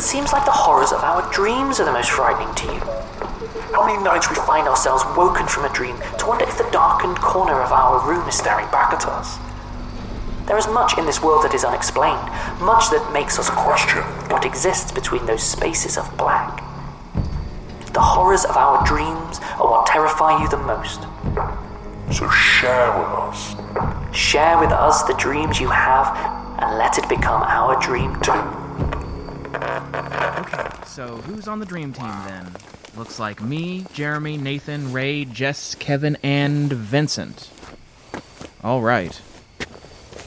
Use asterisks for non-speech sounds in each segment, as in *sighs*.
It seems like the horrors of our dreams are the most frightening to you. How many nights we find ourselves woken from a dream to wonder if the darkened corner of our room is staring back at us. There is much in this world that is unexplained, much that makes us question what exists between those spaces of black. The horrors of our dreams are what terrify you the most. So share with us. Share with us the dreams you have and let it become our dream too. Okay, so who's on the dream team then? Looks like me, Jeremy, Nathan, Rae, Jess, Kevin, and Vincent. All right.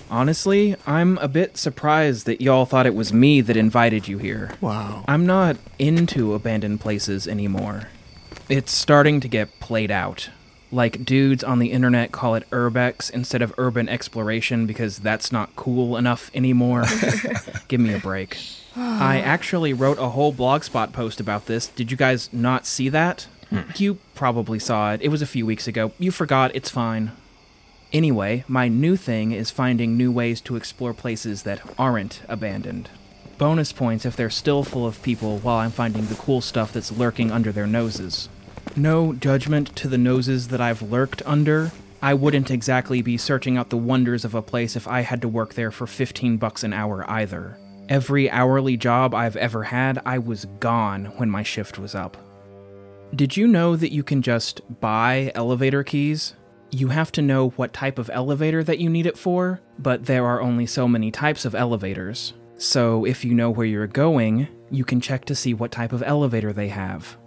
Honestly, I'm a bit surprised that y'all thought it was me that invited you here. Wow. I'm not into abandoned places anymore. It's starting to get played out. Like dudes on the internet call it urbex instead of urban exploration because that's not cool enough anymore. *laughs* Give me a break. I *sighs* actually wrote a whole blogspot post about this. Did you guys not see that? Hmm. You probably saw it. It was a few weeks ago. You forgot. It's fine. Anyway, my new thing is finding new ways to explore places that aren't abandoned. Bonus points if they're still full of people while I'm finding the cool stuff that's lurking under their noses. No judgment to the noses that I've lurked under. I wouldn't exactly be searching out the wonders of a place if I had to work there for 15 bucks an hour either. Every hourly job I've ever had, I was gone when my shift was up. Did you know that you can just buy elevator keys? You have to know what type of elevator that you need it for, but there are only so many types of elevators. So if you know where you're going, you can check to see what type of elevator they have.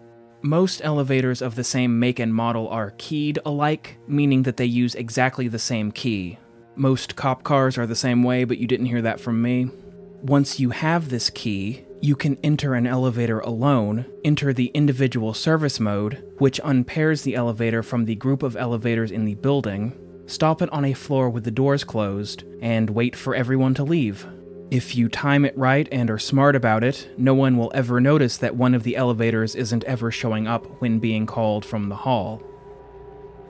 Most elevators of the same make and model are keyed alike, meaning that they use exactly the same key. Most cop cars are the same way, but you didn't hear that from me. Once you have this key, you can enter an elevator alone, enter the individual service mode, which unpairs the elevator from the group of elevators in the building, stop it on a floor with the doors closed, and wait for everyone to leave. If you time it right and are smart about it, no one will ever notice that one of the elevators isn't ever showing up when being called from the hall.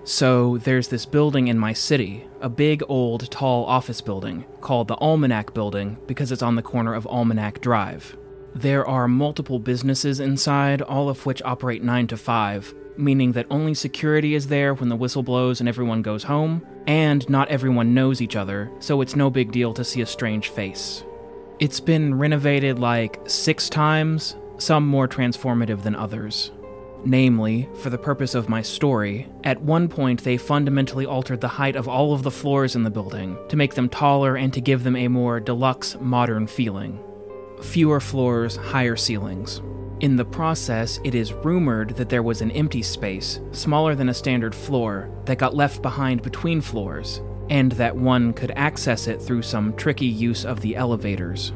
So, there's this building in my city, a big, old, tall office building, called the Almanac Building because it's on the corner of Almanac Drive. There are multiple businesses inside, all of which operate 9 to 5, meaning that only security is there when the whistle blows and everyone goes home, and not everyone knows each other, so it's no big deal to see a strange face. It's been renovated like six times, some more transformative than others. Namely, for the purpose of my story, at one point they fundamentally altered the height of all of the floors in the building to make them taller and to give them a more deluxe, modern feeling. Fewer floors, higher ceilings. In the process, it is rumored that there was an empty space, smaller than a standard floor, that got left behind between floors, and that one could access it through some tricky use of the elevators.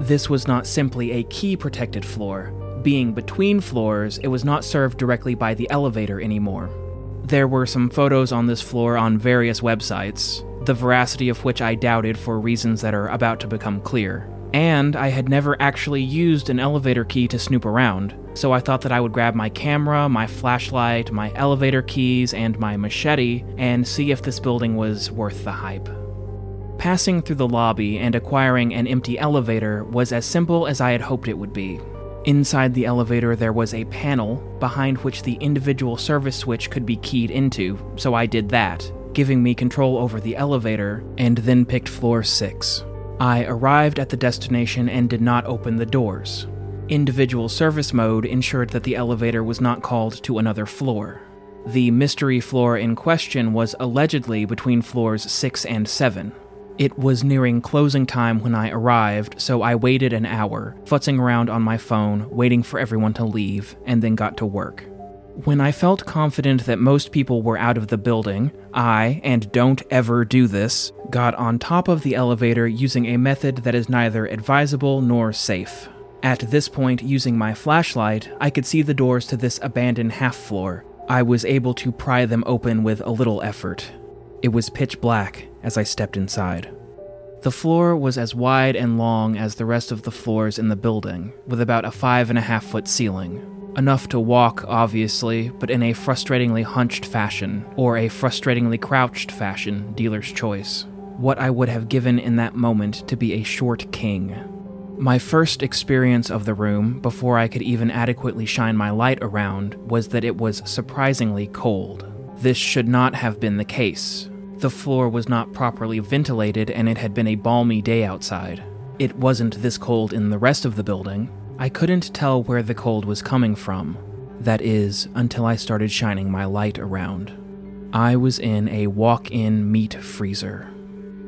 This was not simply a key protected floor. Being between floors, it was not served directly by the elevator anymore. There were some photos on this floor on various websites, the veracity of which I doubted for reasons that are about to become clear. And I had never actually used an elevator key to snoop around, so I thought that I would grab my camera, my flashlight, my elevator keys, and my machete and see if this building was worth the hype. Passing through the lobby and acquiring an empty elevator was as simple as I had hoped it would be. Inside the elevator, there was a panel behind which the individual service switch could be keyed into, so I did that, giving me control over the elevator, and then picked floor 6. I arrived at the destination and did not open the doors. Individual service mode ensured that the elevator was not called to another floor. The mystery floor in question was allegedly between floors 6 and 7. It was nearing closing time when I arrived, so I waited an hour, futzing around on my phone, waiting for everyone to leave, and then got to work. When I felt confident that most people were out of the building, I, and don't ever do this, got on top of the elevator using a method that is neither advisable nor safe. At this point, using my flashlight, I could see the doors to this abandoned half floor. I was able to pry them open with a little effort. It was pitch black as I stepped inside. The floor was as wide and long as the rest of the floors in the building, with about a five and a half foot ceiling. Enough to walk, obviously, but in a frustratingly hunched fashion, or a frustratingly crouched fashion, dealer's choice. What I would have given in that moment to be a short king. My first experience of the room, before I could even adequately shine my light around, was that it was surprisingly cold. This should not have been the case. The floor was not properly ventilated and it had been a balmy day outside. It wasn't this cold in the rest of the building. I couldn't tell where the cold was coming from. That is, until I started shining my light around. I was in a walk in meat freezer.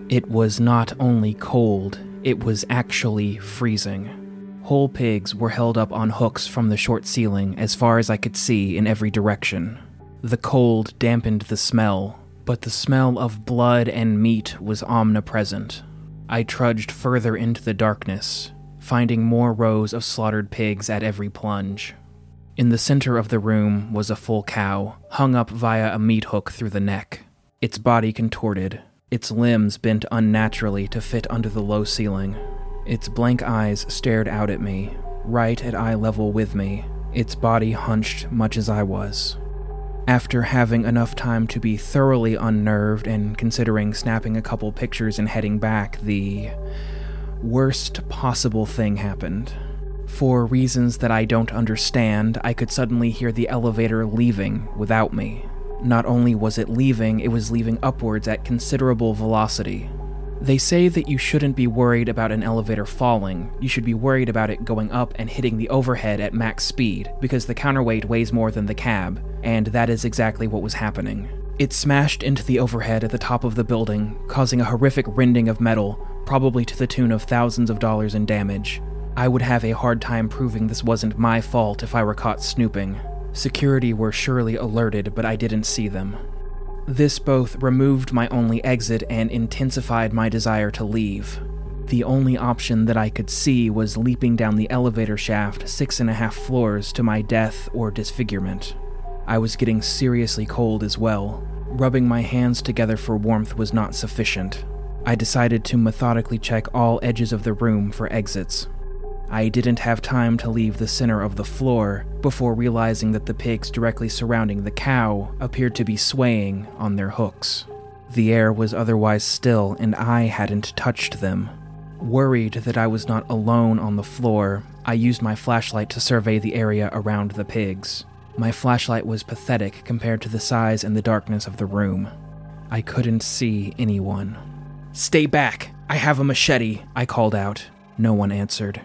It was not only cold, it was actually freezing. Whole pigs were held up on hooks from the short ceiling as far as I could see in every direction. The cold dampened the smell, but the smell of blood and meat was omnipresent. I trudged further into the darkness, finding more rows of slaughtered pigs at every plunge. In the center of the room was a full cow, hung up via a meat hook through the neck, its body contorted, its limbs bent unnaturally to fit under the low ceiling. Its blank eyes stared out at me, right at eye level with me, its body hunched much as I was. After having enough time to be thoroughly unnerved and considering snapping a couple pictures and heading back, the worst possible thing happened. For reasons that I don't understand, I could suddenly hear the elevator leaving without me. Not only was it leaving, it was leaving upwards at considerable velocity. They say that you shouldn't be worried about an elevator falling, you should be worried about it going up and hitting the overhead at max speed, because the counterweight weighs more than the cab, and that is exactly what was happening. It smashed into the overhead at the top of the building, causing a horrific rending of metal, probably to the tune of thousands of dollars in damage. I would have a hard time proving this wasn't my fault if I were caught snooping. Security were surely alerted, but I didn't see them. This both removed my only exit and intensified my desire to leave. The only option that I could see was leaping down the elevator shaft six and a half floors to my death or disfigurement. I was getting seriously cold as well. Rubbing my hands together for warmth was not sufficient. I decided to methodically check all edges of the room for exits. I didn't have time to leave the center of the floor before realizing that the pigs directly surrounding the cow appeared to be swaying on their hooks. The air was otherwise still, and I hadn't touched them. Worried that I was not alone on the floor, I used my flashlight to survey the area around the pigs. My flashlight was pathetic compared to the size and the darkness of the room. I couldn't see anyone. Stay back! I have a machete, I called out. No one answered.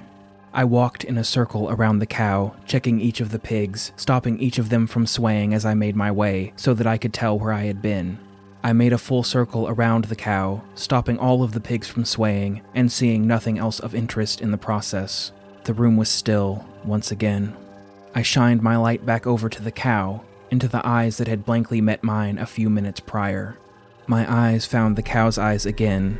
I walked in a circle around the cow, checking each of the pigs, stopping each of them from swaying as I made my way, so that I could tell where I had been. I made a full circle around the cow, stopping all of the pigs from swaying, and seeing nothing else of interest in the process. The room was still, once again. I shined my light back over to the cow, into the eyes that had blankly met mine a few minutes prior. My eyes found the cow's eyes again.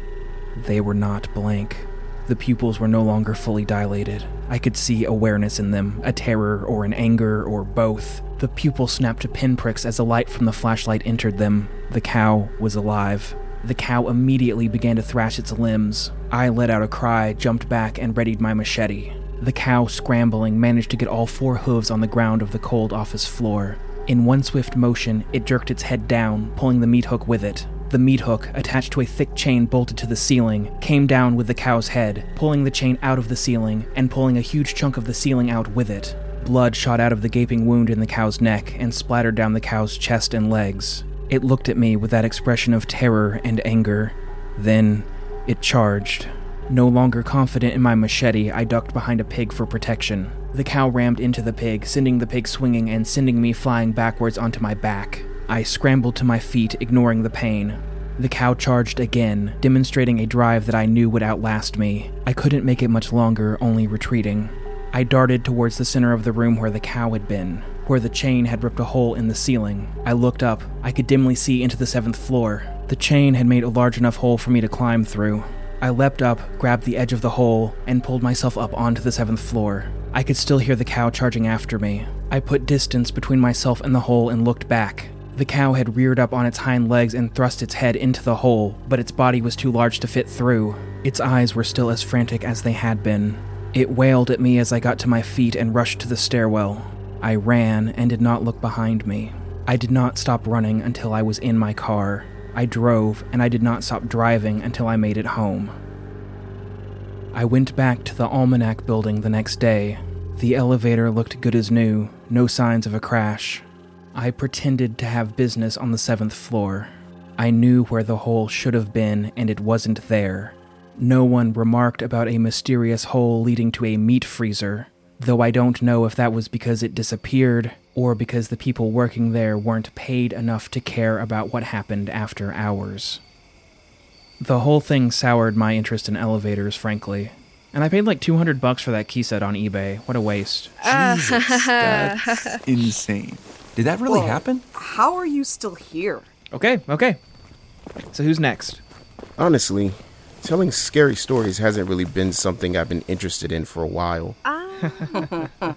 They were not blank. The pupils were no longer fully dilated. I could see awareness in them, a terror or an anger or both. The pupils snapped to pinpricks as the light from the flashlight entered them. The cow was alive. The cow immediately began to thrash its limbs. I let out a cry, jumped back, and readied my machete. The cow, scrambling, managed to get all four hooves on the ground of the cold office floor. In one swift motion, it jerked its head down, pulling the meat hook with it. The meat hook, attached to a thick chain bolted to the ceiling, came down with the cow's head, pulling the chain out of the ceiling and pulling a huge chunk of the ceiling out with it. Blood shot out of the gaping wound in the cow's neck and splattered down the cow's chest and legs. It looked at me with that expression of terror and anger. Then it charged. No longer confident in my machete, I ducked behind a pig for protection. The cow rammed into the pig, sending the pig swinging and sending me flying backwards onto my back. I scrambled to my feet, ignoring the pain. The cow charged again, demonstrating a drive that I knew would outlast me. I couldn't make it much longer, only retreating. I darted towards the center of the room where the cow had been, where the chain had ripped a hole in the ceiling. I looked up. I could dimly see into the seventh floor. The chain had made a large enough hole for me to climb through. I leapt up, grabbed the edge of the hole, and pulled myself up onto the seventh floor. I could still hear the cow charging after me. I put distance between myself and the hole and looked back. The cow had reared up on its hind legs and thrust its head into the hole, but its body was too large to fit through. Its eyes were still as frantic as they had been. It wailed at me as I got to my feet and rushed to the stairwell. I ran and did not look behind me. I did not stop running until I was in my car. I drove, and I did not stop driving until I made it home. I went back to the Almanac building the next day. The elevator looked good as new, no signs of a crash. I pretended to have business on the seventh floor. I knew where the hole should have been, and it wasn't there. No one remarked about a mysterious hole leading to a meat freezer, though I don't know if that was because it disappeared or because the people working there weren't paid enough to care about what happened after hours. The whole thing soured my interest in elevators, frankly. And I paid like 200 bucks for that key set on eBay. What a waste. *laughs* Jesus, that's *laughs* insane. Did that really Whoa. happen? How are you still here? Okay, okay. So who's next? Honestly, telling scary stories hasn't really been something I've been interested in for a while. *laughs* Oh.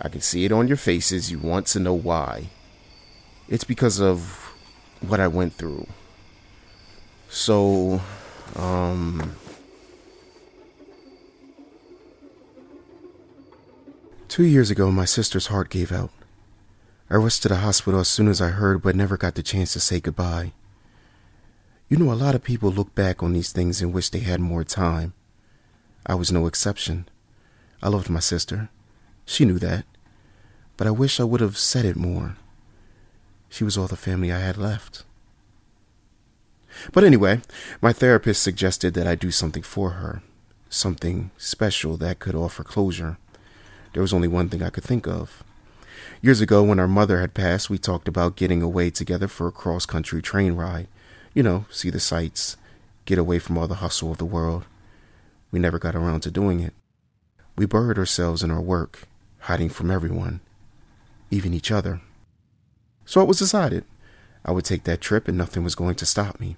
I can see it on your faces. You want to know why. It's because of what I went through. So, um. Two years ago, my sister's heart gave out. I rushed to the hospital as soon as I heard, but never got the chance to say goodbye. You know, a lot of people look back on these things and wish they had more time. I was no exception. I loved my sister. She knew that. But I wish I would have said it more. She was all the family I had left. But anyway, my therapist suggested that I do something for her, something special that could offer closure. There was only one thing I could think of. Years ago, when our mother had passed, we talked about getting away together for a cross country train ride. You know, see the sights, get away from all the hustle of the world. We never got around to doing it. We buried ourselves in our work, hiding from everyone, even each other. So it was decided I would take that trip and nothing was going to stop me.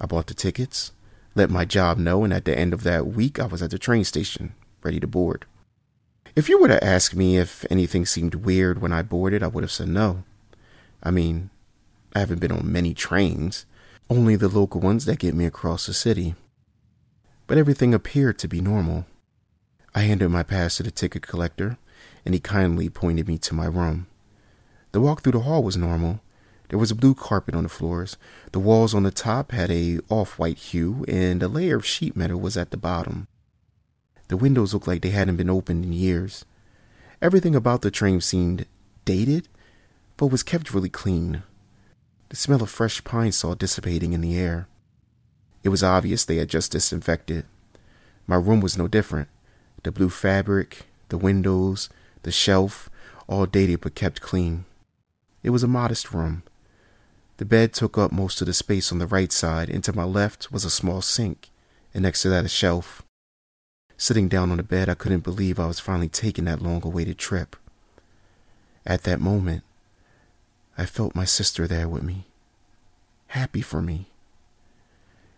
I bought the tickets, let my job know, and at the end of that week, I was at the train station, ready to board. If you were to ask me if anything seemed weird when I boarded, I would have said no. I mean, I haven't been on many trains, only the local ones that get me across the city. But everything appeared to be normal. I handed my pass to the ticket collector, and he kindly pointed me to my room. The walk through the hall was normal. There was a blue carpet on the floors. The walls on the top had a off-white hue, and a layer of sheet metal was at the bottom. The windows looked like they hadn't been opened in years. Everything about the train seemed dated, but was kept really clean. The smell of fresh Pine-Sol dissipating in the air. It was obvious they had just disinfected. My room was no different. The blue fabric, the windows, the shelf, all dated but kept clean. It was a modest room. The bed took up most of the space on the right side, and to my left was a small sink, and next to that a shelf. Sitting down on the bed, I couldn't believe I was finally taking that long awaited trip. At that moment, I felt my sister there with me, happy for me.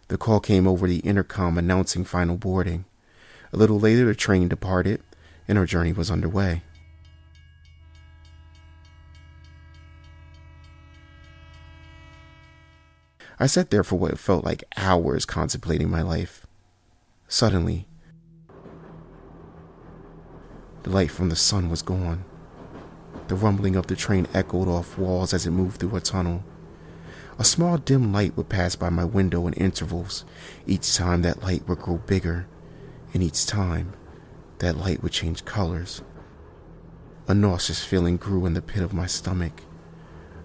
The call came over the intercom announcing final boarding. A little later, the train departed, and our journey was underway. I sat there for what felt like hours contemplating my life. Suddenly, the light from the sun was gone. The rumbling of the train echoed off walls as it moved through a tunnel. A small dim light would pass by my window in intervals. Each time that light would grow bigger, and each time that light would change colors. A nauseous feeling grew in the pit of my stomach.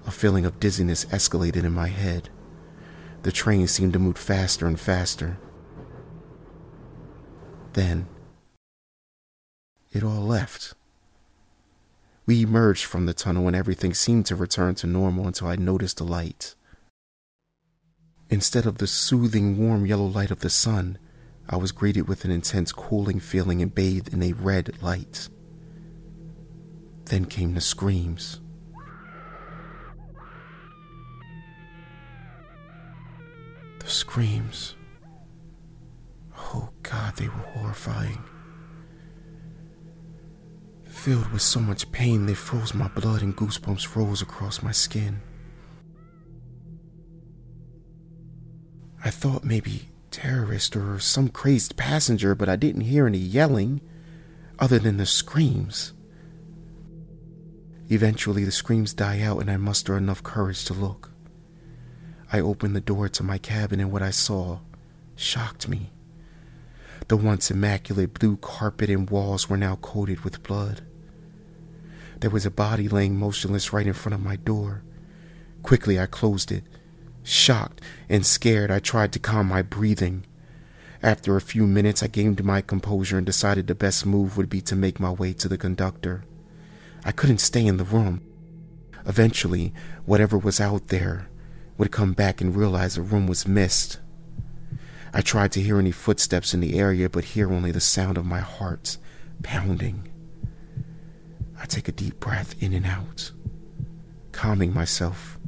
A feeling of dizziness escalated in my head. The train seemed to move faster and faster. Then, it all left. We emerged from the tunnel and everything seemed to return to normal until I noticed the light. Instead of the soothing, warm yellow light of the sun, I was greeted with an intense cooling feeling and bathed in a red light. Then came the screams. Screams. Oh God, they were horrifying. Filled with so much pain, they froze my blood and goosebumps rose across my skin. I thought maybe terrorist or some crazed passenger, but I didn't hear any yelling other than the screams. Eventually, the screams die out, and I muster enough courage to look. I opened the door to my cabin, and what I saw shocked me. The once immaculate blue carpet and walls were now coated with blood. There was a body laying motionless right in front of my door. Quickly, I closed it. Shocked and scared, I tried to calm my breathing. After a few minutes, I gained my composure and decided the best move would be to make my way to the conductor. I couldn't stay in the room. Eventually, whatever was out there would come back and realize the room was missed. I tried to hear any footsteps in the area, but hear only the sound of my heart pounding. I take a deep breath in and out, calming myself,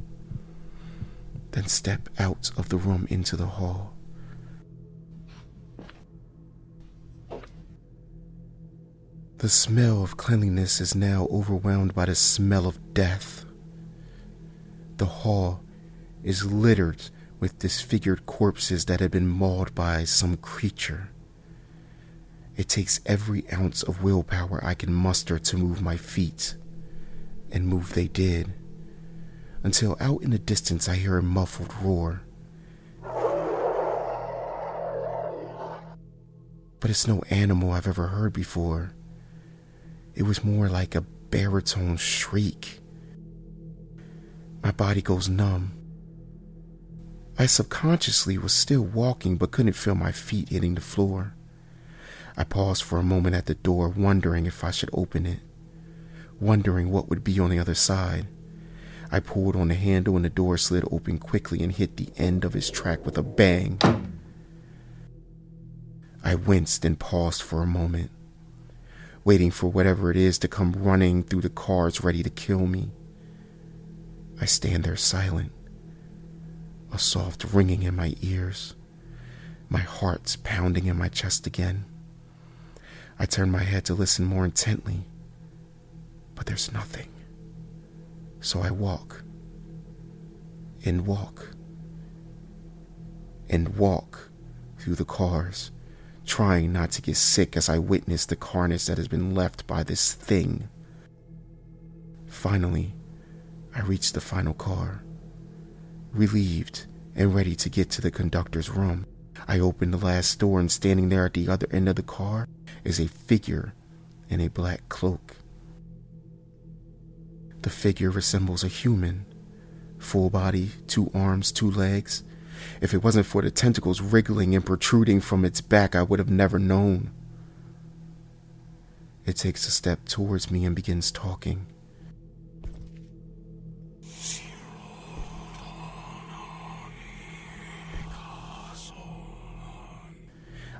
then step out of the room into the hall. The smell of cleanliness is now overwhelmed by the smell of death. The hall is littered with disfigured corpses that had been mauled by some creature. It takes every ounce of willpower I can muster to move my feet, and move they did, until out in the distance I hear a muffled roar. But it's no animal I've ever heard before. It was more like a baritone shriek. My body goes numb. I subconsciously was still walking but couldn't feel my feet hitting the floor. I paused for a moment at the door, wondering if I should open it, wondering what would be on the other side. I pulled on the handle and the door slid open quickly and hit the end of its track with a bang. I winced and paused for a moment, waiting for whatever it is to come running through the cars ready to kill me. I stand there silent, a soft ringing in my ears, my heart's pounding in my chest again. I turn my head to listen more intently, but there's nothing. So I walk, and walk, and walk through the cars, trying not to get sick as I witness the carnage that has been left by this thing. Finally, I reach the final car, relieved and ready to get to the conductor's room. I open the last door, and standing there at the other end of the car is a figure in a black cloak. The figure resembles a human full body, two arms, two legs. If it wasn't for the tentacles wriggling and protruding from its back, I would have never known. It takes a step towards me and begins talking.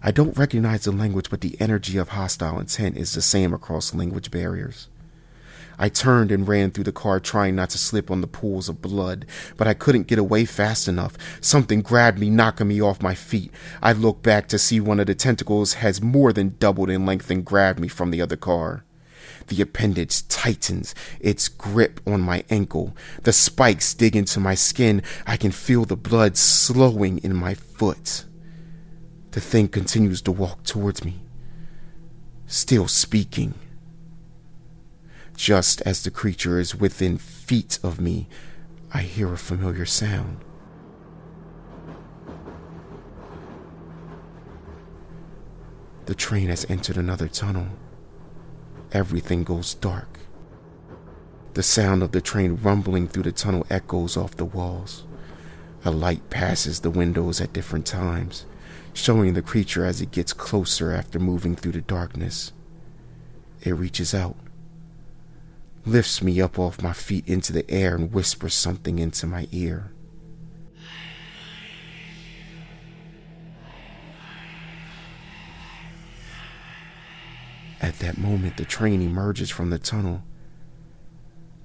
I don't recognize the language, but the energy of hostile intent is the same across language barriers. I turned and ran through the car, trying not to slip on the pools of blood, but I couldn't get away fast enough. Something grabbed me, knocking me off my feet. I looked back to see one of the tentacles has more than doubled in length and grabbed me from the other car. The appendage tightens its grip on my ankle. The spikes dig into my skin. I can feel the blood slowing in my foot. The thing continues to walk towards me, still speaking. Just as the creature is within feet of me, I hear a familiar sound. The train has entered another tunnel. Everything goes dark. The sound of the train rumbling through the tunnel echoes off the walls. A light passes the windows at different times showing the creature as it gets closer after moving through the darkness. It reaches out, lifts me up off my feet into the air, and whispers something into my ear. At that moment, the train emerges from the tunnel.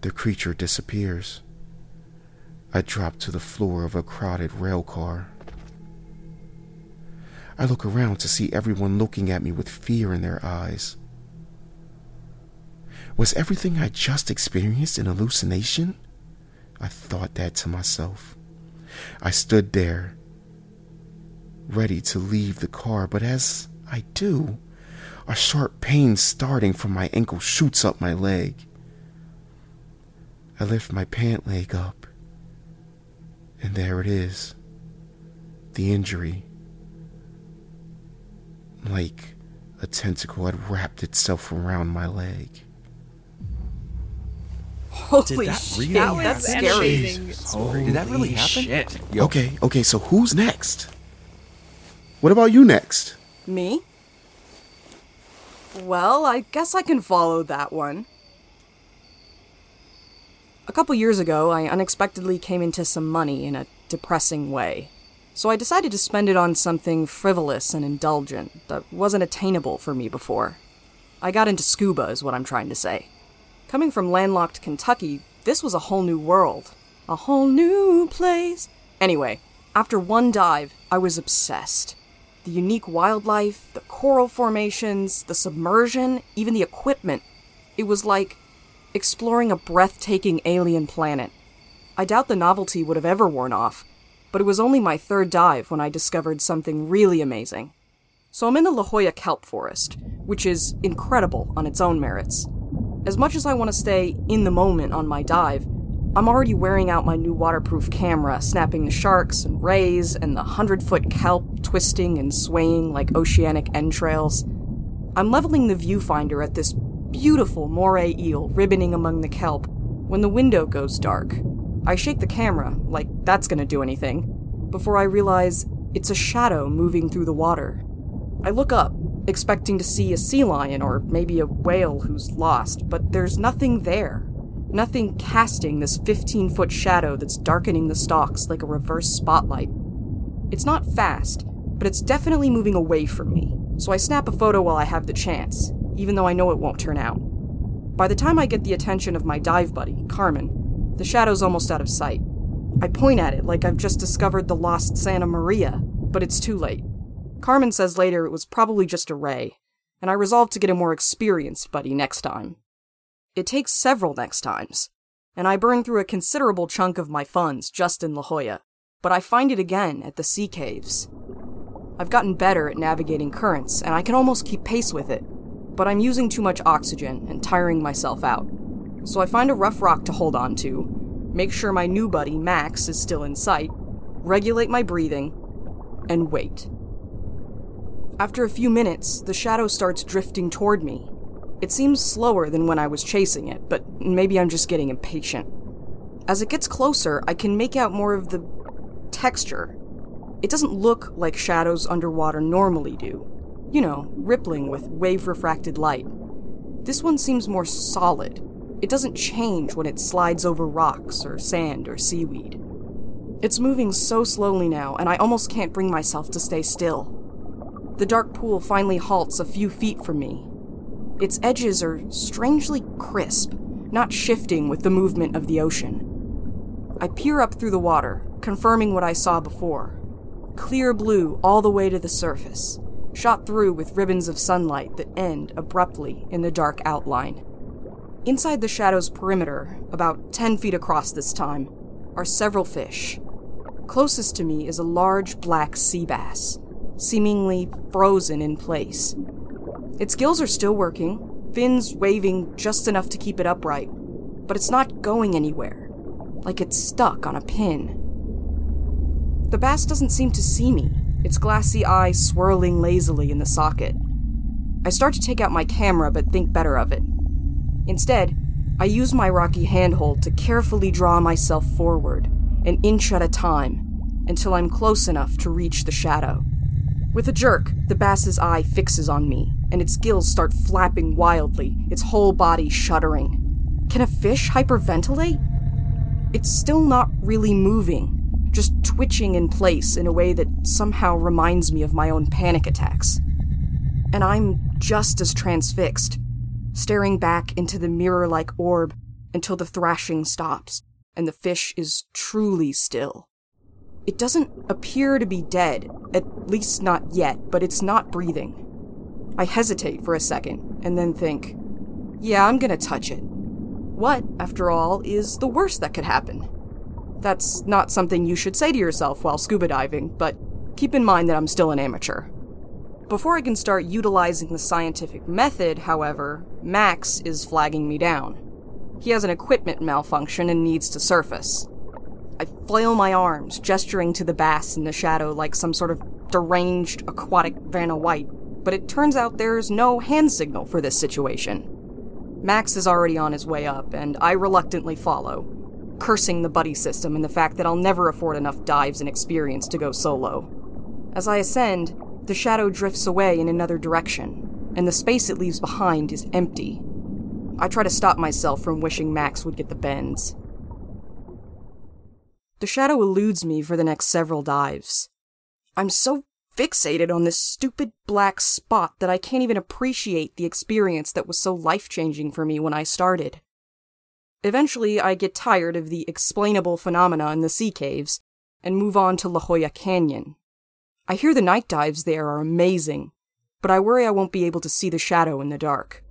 The creature disappears. I drop to the floor of a crowded rail car. I look around to see everyone looking at me with fear in their eyes. Was everything I just experienced an hallucination? I thought that to myself. I stood there, ready to leave the car, but as I do, a sharp pain starting from my ankle shoots up my leg. I lift my pant leg up, and there it is the injury. Like a tentacle had wrapped itself around my leg. Holy that shit, really that's happen? scary. Did that really happen? Shit. Okay, okay, so who's next? What about you next? Me? Well, I guess I can follow that one. A couple years ago, I unexpectedly came into some money in a depressing way. So I decided to spend it on something frivolous and indulgent that wasn't attainable for me before. I got into scuba, is what I'm trying to say. Coming from landlocked Kentucky, this was a whole new world. A whole new place. Anyway, after one dive, I was obsessed. The unique wildlife, the coral formations, the submersion, even the equipment. It was like exploring a breathtaking alien planet. I doubt the novelty would have ever worn off, but it was only my third dive when I discovered something really amazing. So I'm in the La Jolla kelp forest, which is incredible on its own merits. As much as I want to stay in the moment on my dive, I'm already wearing out my new waterproof camera, snapping the sharks and rays and the hundred foot kelp twisting and swaying like oceanic entrails. I'm leveling the viewfinder at this beautiful moray eel ribboning among the kelp when the window goes dark. I shake the camera, like that's gonna do anything, before I realize it's a shadow moving through the water. I look up, expecting to see a sea lion or maybe a whale who's lost, but there's nothing there. Nothing casting this 15 foot shadow that's darkening the stalks like a reverse spotlight. It's not fast, but it's definitely moving away from me, so I snap a photo while I have the chance, even though I know it won't turn out. By the time I get the attention of my dive buddy, Carmen, the shadow's almost out of sight. I point at it like I've just discovered the lost Santa Maria, but it's too late. Carmen says later it was probably just a ray, and I resolve to get a more experienced buddy next time. It takes several next times, and I burn through a considerable chunk of my funds just in La Jolla, but I find it again at the sea caves. I've gotten better at navigating currents, and I can almost keep pace with it, but I'm using too much oxygen and tiring myself out. So I find a rough rock to hold on to, make sure my new buddy, Max, is still in sight, regulate my breathing, and wait. After a few minutes, the shadow starts drifting toward me. It seems slower than when I was chasing it, but maybe I'm just getting impatient. As it gets closer, I can make out more of the texture. It doesn't look like shadows underwater normally do. You know, rippling with wave refracted light. This one seems more solid. It doesn't change when it slides over rocks or sand or seaweed. It's moving so slowly now, and I almost can't bring myself to stay still. The dark pool finally halts a few feet from me. Its edges are strangely crisp, not shifting with the movement of the ocean. I peer up through the water, confirming what I saw before. Clear blue all the way to the surface, shot through with ribbons of sunlight that end abruptly in the dark outline. Inside the shadow's perimeter, about 10 feet across this time, are several fish. Closest to me is a large black sea bass, seemingly frozen in place. Its gills are still working, fins waving just enough to keep it upright, but it's not going anywhere, like it's stuck on a pin. The bass doesn't seem to see me, its glassy eyes swirling lazily in the socket. I start to take out my camera but think better of it. Instead, I use my rocky handhold to carefully draw myself forward, an inch at a time, until I'm close enough to reach the shadow. With a jerk, the bass's eye fixes on me, and its gills start flapping wildly, its whole body shuddering. Can a fish hyperventilate? It's still not really moving, just twitching in place in a way that somehow reminds me of my own panic attacks. And I'm just as transfixed, staring back into the mirror like orb until the thrashing stops and the fish is truly still. It doesn't appear to be dead, at least not yet, but it's not breathing. I hesitate for a second and then think, yeah, I'm gonna touch it. What, after all, is the worst that could happen? That's not something you should say to yourself while scuba diving, but keep in mind that I'm still an amateur. Before I can start utilizing the scientific method, however, Max is flagging me down. He has an equipment malfunction and needs to surface. I flail my arms, gesturing to the bass in the shadow like some sort of deranged aquatic Vanna White, but it turns out there's no hand signal for this situation. Max is already on his way up, and I reluctantly follow, cursing the buddy system and the fact that I'll never afford enough dives and experience to go solo. As I ascend, the shadow drifts away in another direction, and the space it leaves behind is empty. I try to stop myself from wishing Max would get the bends. The shadow eludes me for the next several dives. I'm so fixated on this stupid black spot that I can't even appreciate the experience that was so life changing for me when I started. Eventually, I get tired of the explainable phenomena in the sea caves and move on to La Jolla Canyon. I hear the night dives there are amazing, but I worry I won't be able to see the shadow in the dark.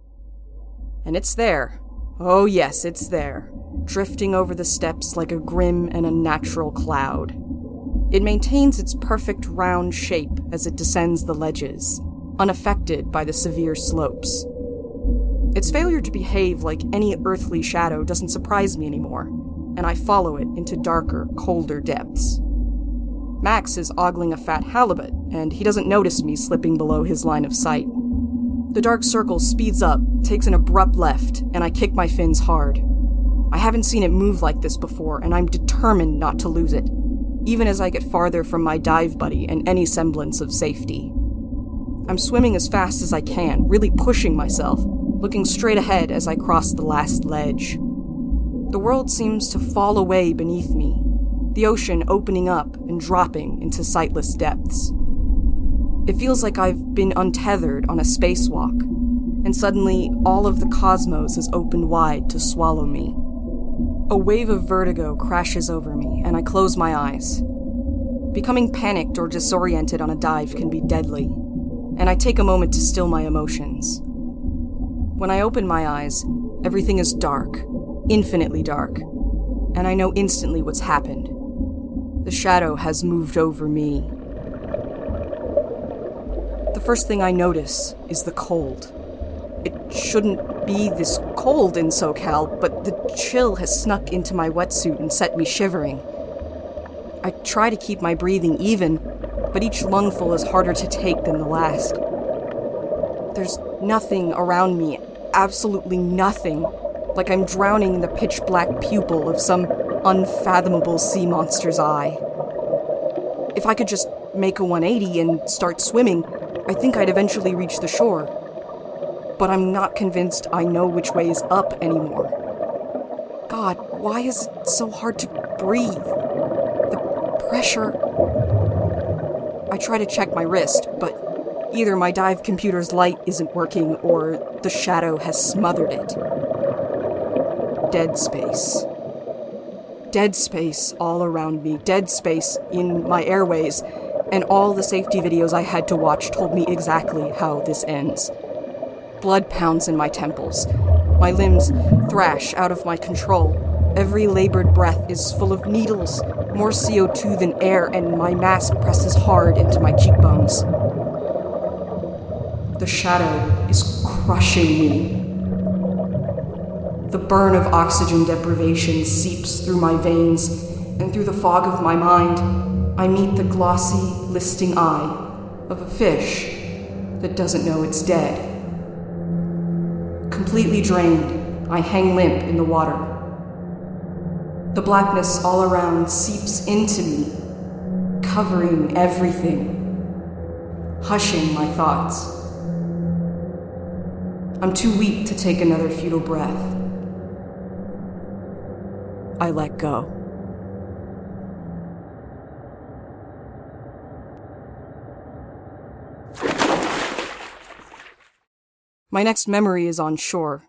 And it's there. Oh, yes, it's there, drifting over the steps like a grim and unnatural cloud. It maintains its perfect round shape as it descends the ledges, unaffected by the severe slopes. Its failure to behave like any earthly shadow doesn't surprise me anymore, and I follow it into darker, colder depths. Max is ogling a fat halibut, and he doesn't notice me slipping below his line of sight. The dark circle speeds up, takes an abrupt left, and I kick my fins hard. I haven't seen it move like this before, and I'm determined not to lose it, even as I get farther from my dive buddy and any semblance of safety. I'm swimming as fast as I can, really pushing myself, looking straight ahead as I cross the last ledge. The world seems to fall away beneath me, the ocean opening up and dropping into sightless depths. It feels like I've been untethered on a spacewalk, and suddenly all of the cosmos has opened wide to swallow me. A wave of vertigo crashes over me, and I close my eyes. Becoming panicked or disoriented on a dive can be deadly, and I take a moment to still my emotions. When I open my eyes, everything is dark, infinitely dark, and I know instantly what's happened. The shadow has moved over me The first thing I notice is the cold. It shouldn't be this cold in SoCal, but the chill has snuck into my wetsuit and set me shivering. I try to keep my breathing even, but each lungful is harder to take than the last. There's nothing around me, absolutely nothing, like I'm drowning in the pitch black pupil of some unfathomable sea monster's eye. If I could just make a 180 and start swimming, I think I'd eventually reach the shore. But I'm not convinced I know which way is up anymore. God, why is it so hard to breathe? The pressure. I try to check my wrist, but either my dive computer's light isn't working or the shadow has smothered it. Dead space. Dead space all around me, dead space in my airways and all the safety videos I had to watch told me exactly how this ends. Blood pounds in my temples. My limbs thrash out of my control. Every labored breath is full of needles, more CO2 than air, and my mask presses hard into my cheekbones. The shadow is crushing me. The burn of oxygen deprivation seeps through my veins, and through the fog of my mind, I meet the glossy, listing eye of a fish that doesn't know it's dead. Completely drained, I hang limp in the water. The blackness all around seeps into me, covering everything, hushing my thoughts. I'm too weak to take another futile breath. I let go. My next memory is on shore.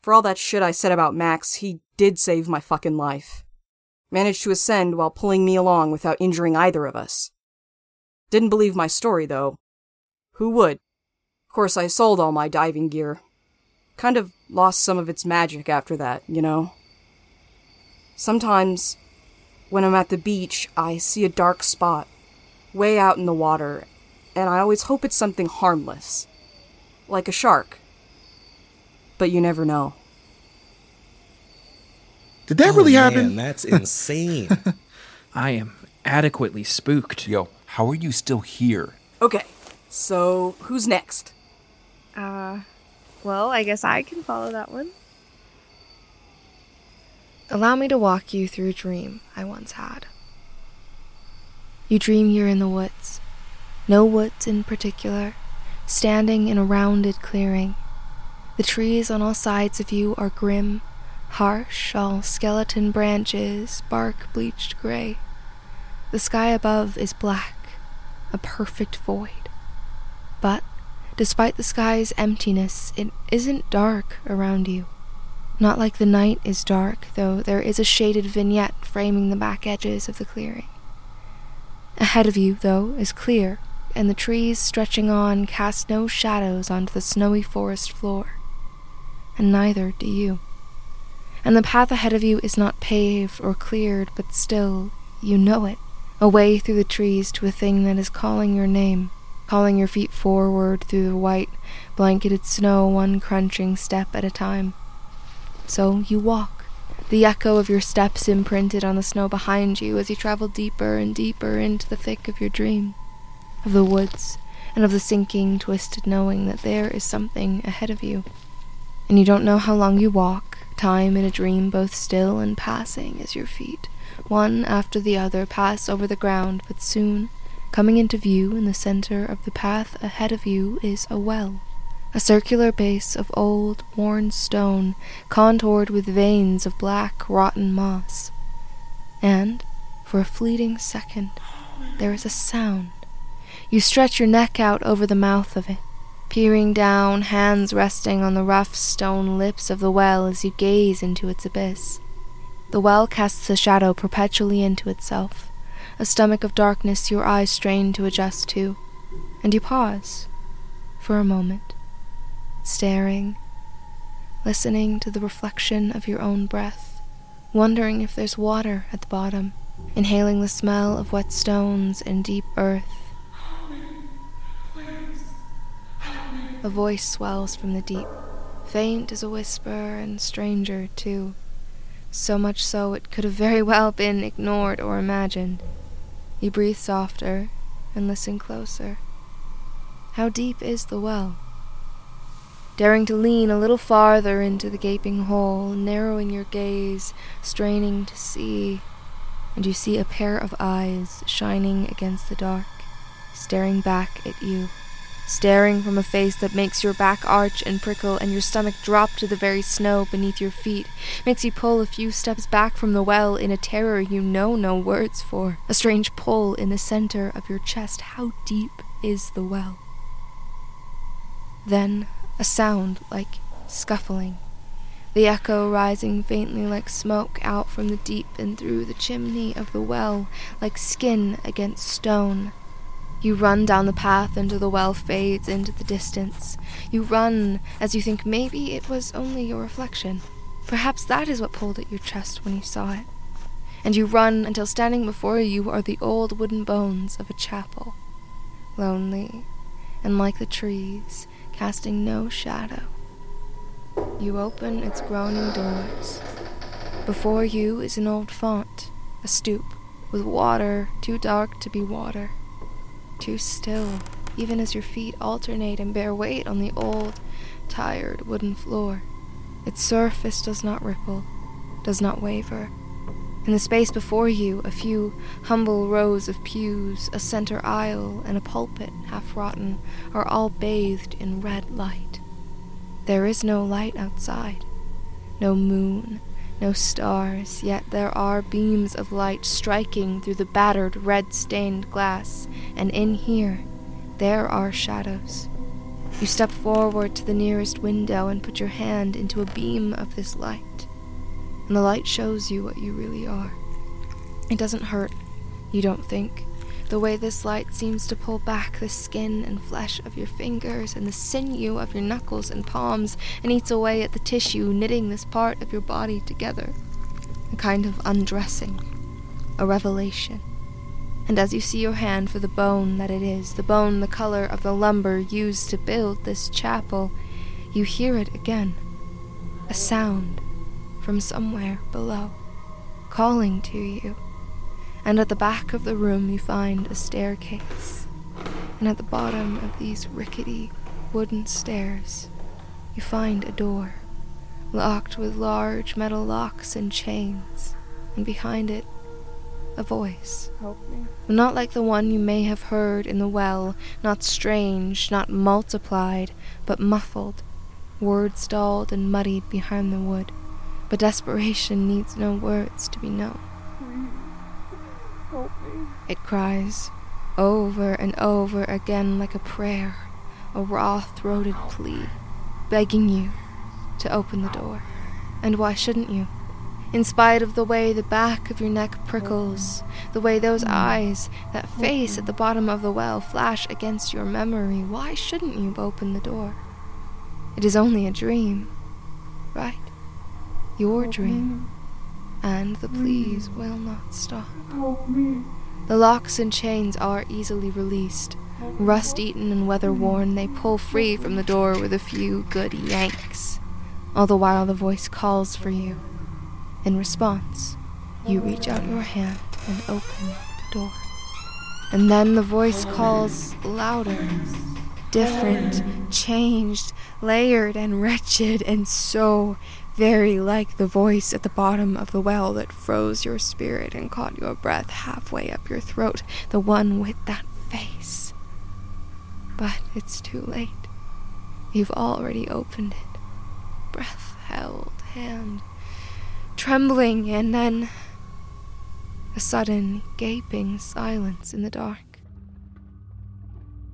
For all that shit I said about Max, he did save my fucking life. Managed to ascend while pulling me along without injuring either of us. Didn't believe my story, though. Who would? Of course, I sold all my diving gear. Kind of lost some of its magic after that, you know? Sometimes, when I'm at the beach, I see a dark spot, way out in the water, and I always hope it's something harmless like a shark. But you never know. Did that really happen? man, happen? That's insane. *laughs* *laughs* I am adequately spooked. Yo, how are you still here? Okay, so who's next? Uh, well, I guess I can follow that one. Allow me to walk you through a dream I once had. You dream you're in the woods. No woods in particular, standing in a rounded clearing. The trees on all sides of you are grim, harsh, all skeleton branches, bark bleached gray. The sky above is black, a perfect void. But, despite the sky's emptiness, it isn't dark around you. Not like the night is dark, though there is a shaded vignette framing the back edges of the clearing. Ahead of you, though, is clear, and the trees stretching on cast no shadows onto the snowy forest floor. And neither do you. And the path ahead of you is not paved or cleared, but still, you know it, away through the trees to a thing that is calling your name, calling your feet forward through the white, blanketed snow one crunching step at a time. So you walk, the echo of your steps imprinted on the snow behind you as you travel deeper and deeper into the thick of your dream of the woods, and of the sinking, twisted knowing that there is something ahead of you. And you don't know how long you walk, time in a dream both still and passing as your feet, one after the other, pass over the ground, but soon, coming into view in the center of the path ahead of you, is a well. A circular base of old, worn stone, contoured with veins of black, rotten moss. And, for a fleeting second, there is a sound you stretch your neck out over the mouth of it, peering down, hands resting on the rough stone lips of the well as you gaze into its abyss. The well casts a shadow perpetually into itself, a stomach of darkness your eyes strain to adjust to, and you pause for a moment, staring, listening to the reflection of your own breath, wondering if there's water at the bottom, inhaling the smell of wet stones and deep earth A voice swells from the deep, faint as a whisper and stranger, too. So much so it could have very well been ignored or imagined. You breathe softer and listen closer. How deep is the well? Daring to lean a little farther into the gaping hole, narrowing your gaze, straining to see, and you see a pair of eyes shining against the dark, staring back at you staring from a face that makes your back arch and prickle and your stomach drop to the very snow beneath your feet, makes you pull a few steps back from the well in a terror you know no words for, a strange pull in the center of your chest. How deep is the well? Then a sound like scuffling, the echo rising faintly like smoke out from the deep and through the chimney of the well, like skin against stone. You run down the path until the well fades into the distance. You run as you think maybe it was only your reflection. Perhaps that is what pulled at your chest when you saw it. And you run until standing before you are the old wooden bones of a chapel, lonely and like the trees, casting no shadow. You open its groaning doors. Before you is an old font, a stoop, with water too dark to be water too still even as your feet alternate and bear weight on the old, tired wooden floor. Its surface does not ripple, does not waver. In the space before you, a few humble rows of pews, a center aisle, and a pulpit, half rotten, are all bathed in red light. There is no light outside, no moon, no stars, yet there are beams of light striking through the battered red stained glass, and in here, there are shadows. You step forward to the nearest window and put your hand into a beam of this light and the light shows you what you really are. It doesn't hurt, you don't think. The way this light seems to pull back the skin and flesh of your fingers and the sinew of your knuckles and palms and eats away at the tissue, knitting this part of your body together. A kind of undressing, a revelation. And as you see your hand for the bone that it is, the bone the color of the lumber used to build this chapel, you hear it again. A sound from somewhere below, calling to you. And at the back of the room, you find a staircase. And at the bottom of these rickety wooden stairs, you find a door, locked with large metal locks and chains. And behind it, a voice. Help me. Not like the one you may have heard in the well, not strange, not multiplied, but muffled, words dulled and muddied behind the wood. But desperation needs no words to be known. Help me. It cries over and over again like a prayer, a raw throated plea, begging you to open the door. And why shouldn't you? In spite of the way the back of your neck prickles, the way those eyes, that face at the bottom of the well flash against your memory, why shouldn't you open the door? It is only a dream, right? Your dream, and the pleas will not stop. The locks and chains are easily released. Rust eaten and weather worn, they pull free from the door with a few good yanks. All the while, the voice calls for you. In response, you reach out your hand and open the door. And then the voice calls louder, different, changed, layered, and wretched, and so very like the voice at the bottom of the well that froze your spirit and caught your breath halfway up your throat, the one with that face. But it's too late. You've already opened it. Breath held, hand trembling, and then a sudden, gaping silence in the dark.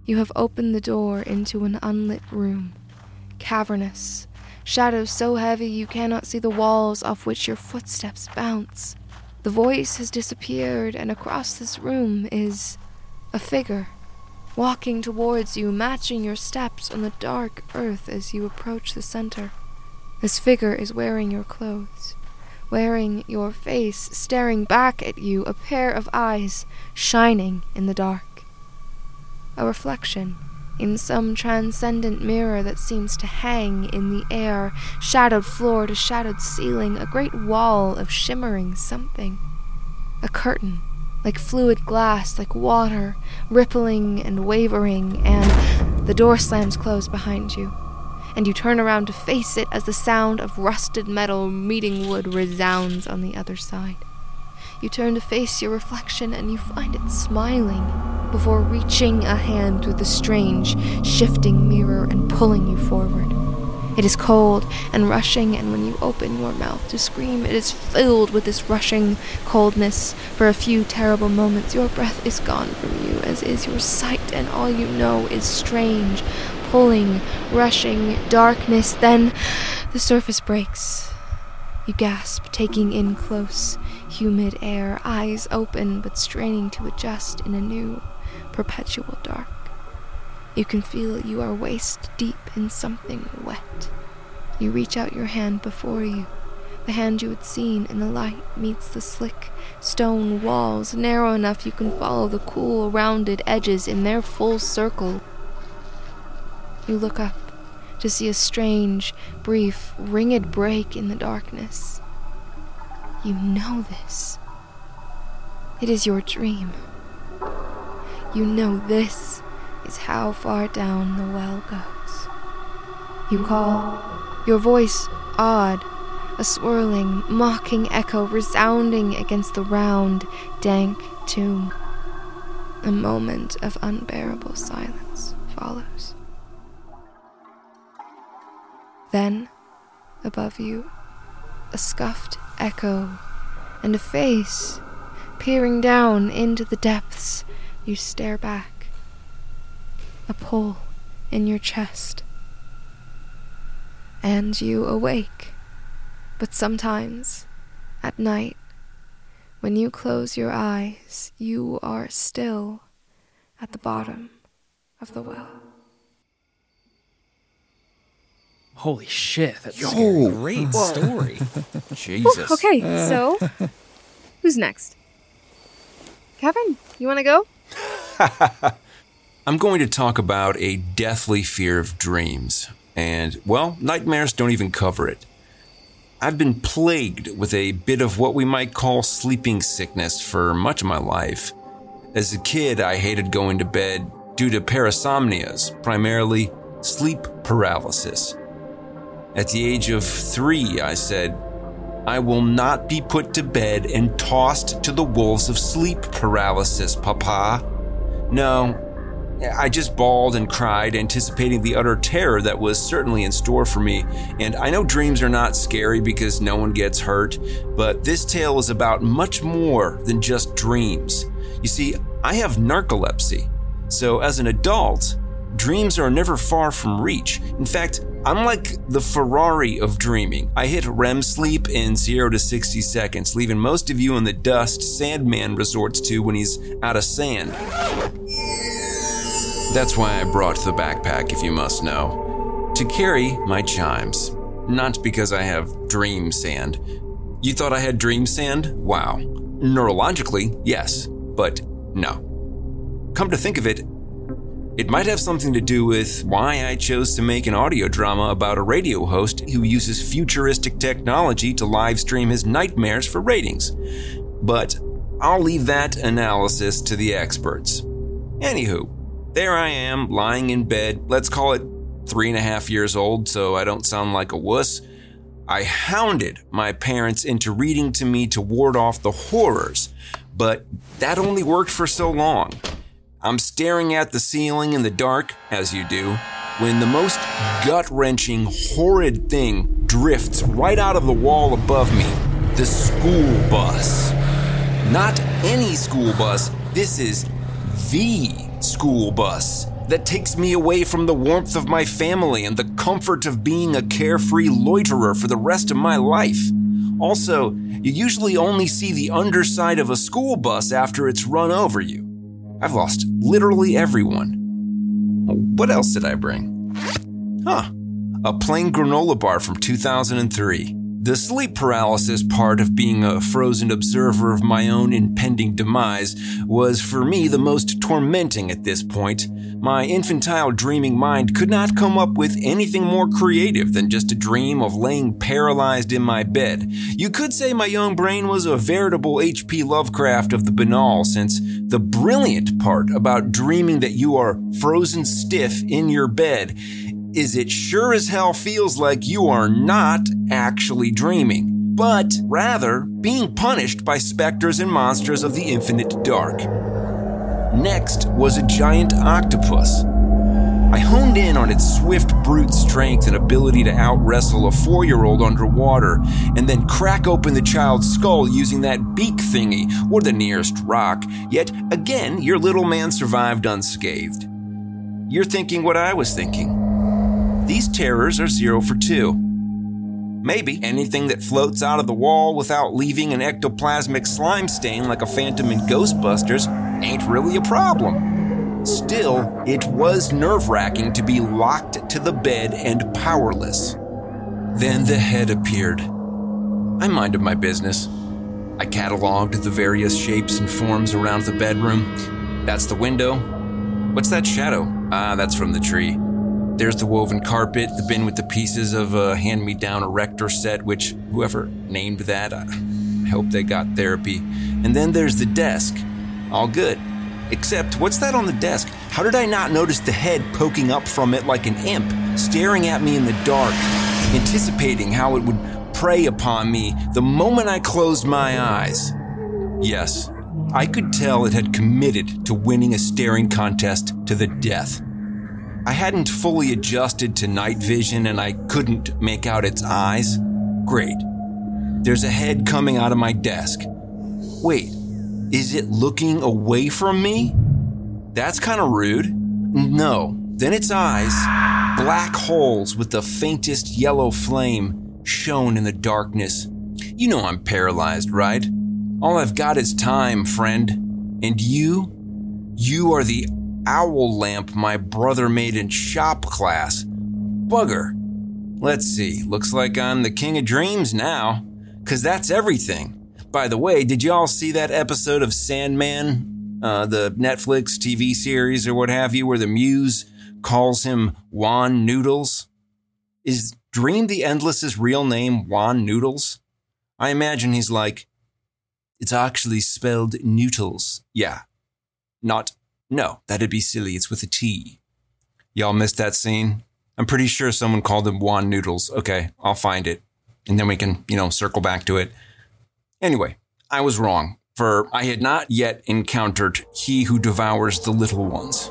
You have opened the door into an unlit room, cavernous, shadows so heavy you cannot see the walls off which your footsteps bounce. The voice has disappeared, and across this room is a figure, walking towards you, matching your steps on the dark earth as you approach the center. This figure is wearing your clothes, wearing your face, staring back at you, a pair of eyes shining in the dark. A reflection in some transcendent mirror that seems to hang in the air, shadowed floor to shadowed ceiling, a great wall of shimmering something. A curtain, like fluid glass, like water, rippling and wavering, and the door slams closed behind you. And you turn around to face it as the sound of rusted metal meeting wood resounds on the other side. You turn to face your reflection and you find it smiling before reaching a hand through the strange, shifting mirror and pulling you forward. It is cold and rushing, and when you open your mouth to scream, it is filled with this rushing coldness. For a few terrible moments, your breath is gone from you, as is your sight, and all you know is strange, pulling, rushing darkness. Then the surface breaks. You gasp, taking in close, humid air, eyes open but straining to adjust in a new, perpetual dark. You can feel you are waist deep in something wet. You reach out your hand before you. The hand you had seen in the light meets the slick stone walls, narrow enough you can follow the cool, rounded edges in their full circle. You look up to see a strange, brief, ringed break in the darkness. You know this. It is your dream. You know this is how far down the well goes. You call, your voice odd, a swirling, mocking echo resounding against the round, dank tomb. A moment of unbearable silence follows. Then, above you, a scuffed echo and a face peering down into the depths. You stare back. A pull in your chest. And you awake. But sometimes, at night, when you close your eyes, you are still at the bottom of the well. Holy shit, that's Yo, scary. great story. *laughs* Jesus. Oh, okay, uh. so who's next? Kevin, you want to go? *laughs* I'm going to talk about a deathly fear of dreams. And, well, nightmares don't even cover it. I've been plagued with a bit of what we might call sleeping sickness for much of my life. As a kid, I hated going to bed due to parasomnias, primarily sleep paralysis. At the age of three, I said, I will not be put to bed and tossed to the wolves of sleep paralysis, Papa. No, I just bawled and cried, anticipating the utter terror that was certainly in store for me. And I know dreams are not scary because no one gets hurt, but this tale is about much more than just dreams. You see, I have narcolepsy, so as an adult, dreams are never far from reach. In fact, I'm like the Ferrari of dreaming. I hit REM sleep in 0 to 60 seconds, leaving most of you in the dust Sandman resorts to when he's out of sand. That's why I brought the backpack, if you must know. To carry my chimes. Not because I have dream sand. You thought I had dream sand? Wow. Neurologically, yes, but no. Come to think of it, it might have something to do with why I chose to make an audio drama about a radio host who uses futuristic technology to live stream his nightmares for ratings. But I'll leave that analysis to the experts. Anywho, there I am, lying in bed, let's call it three and a half years old so I don't sound like a wuss. I hounded my parents into reading to me to ward off the horrors, but that only worked for so long. I'm staring at the ceiling in the dark, as you do, when the most gut wrenching, horrid thing drifts right out of the wall above me the school bus. Not any school bus, this is the school bus that takes me away from the warmth of my family and the comfort of being a carefree loiterer for the rest of my life. Also, you usually only see the underside of a school bus after it's run over you. I've lost literally everyone. What else did I bring? Huh, a plain granola bar from 2003. The sleep paralysis part of being a frozen observer of my own impending demise was for me the most tormenting at this point. My infantile dreaming mind could not come up with anything more creative than just a dream of laying paralyzed in my bed. You could say my young brain was a veritable H.P. Lovecraft of the banal, since the brilliant part about dreaming that you are frozen stiff in your bed is it sure as hell feels like you are not actually dreaming, but rather being punished by specters and monsters of the infinite dark. Next was a giant octopus. I honed in on its swift brute strength and ability to out wrestle a four year old underwater, and then crack open the child's skull using that beak thingy or the nearest rock. Yet again, your little man survived unscathed. You're thinking what I was thinking. These terrors are zero for two. Maybe anything that floats out of the wall without leaving an ectoplasmic slime stain like a phantom in Ghostbusters ain't really a problem. Still, it was nerve wracking to be locked to the bed and powerless. Then the head appeared. I minded my business. I catalogued the various shapes and forms around the bedroom. That's the window. What's that shadow? Ah, that's from the tree. There's the woven carpet, the bin with the pieces of a hand me down erector set, which whoever named that, I hope they got therapy. And then there's the desk. All good. Except, what's that on the desk? How did I not notice the head poking up from it like an imp, staring at me in the dark, anticipating how it would prey upon me the moment I closed my eyes? Yes, I could tell it had committed to winning a staring contest to the death. I hadn't fully adjusted to night vision and I couldn't make out its eyes. Great. There's a head coming out of my desk. Wait, is it looking away from me? That's kind of rude. No. Then its eyes, black holes with the faintest yellow flame, shone in the darkness. You know I'm paralyzed, right? All I've got is time, friend. And you? You are the owl lamp my brother made in shop class. Bugger. Let's see, looks like I'm the king of dreams now, cause that's everything. By the way, did y'all see that episode of Sandman, uh, the Netflix TV series or what have you, where the muse calls him Juan Noodles? Is Dream the Endless's real name Juan Noodles? I imagine he's like, it's actually spelled Noodles. Yeah. Not, no, that'd be silly. It's with a T. Y'all missed that scene? I'm pretty sure someone called them Juan Noodles. Okay, I'll find it. And then we can, you know, circle back to it. Anyway, I was wrong, for I had not yet encountered he who devours the little ones.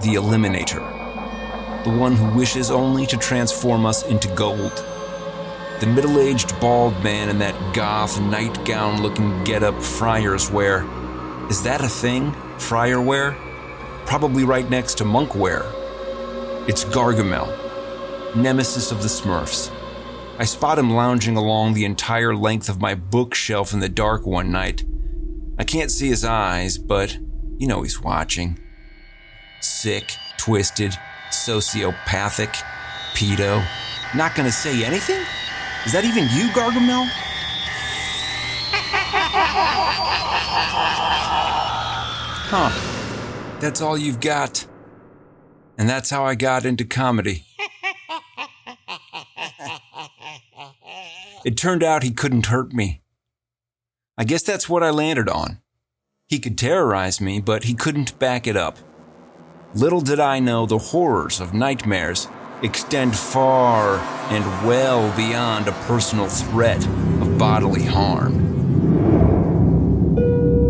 The Eliminator. The one who wishes only to transform us into gold. The middle aged bald man in that goth nightgown looking getup friars wear. Is that a thing? Friar wear? Probably right next to monkware. It's Gargamel, nemesis of the Smurfs. I spot him lounging along the entire length of my bookshelf in the dark one night. I can't see his eyes, but you know he's watching. Sick, twisted, sociopathic, pedo. Not gonna say anything? Is that even you, Gargamel? Huh. That's all you've got. And that's how I got into comedy. It turned out he couldn't hurt me. I guess that's what I landed on. He could terrorize me, but he couldn't back it up. Little did I know the horrors of nightmares extend far and well beyond a personal threat of bodily harm.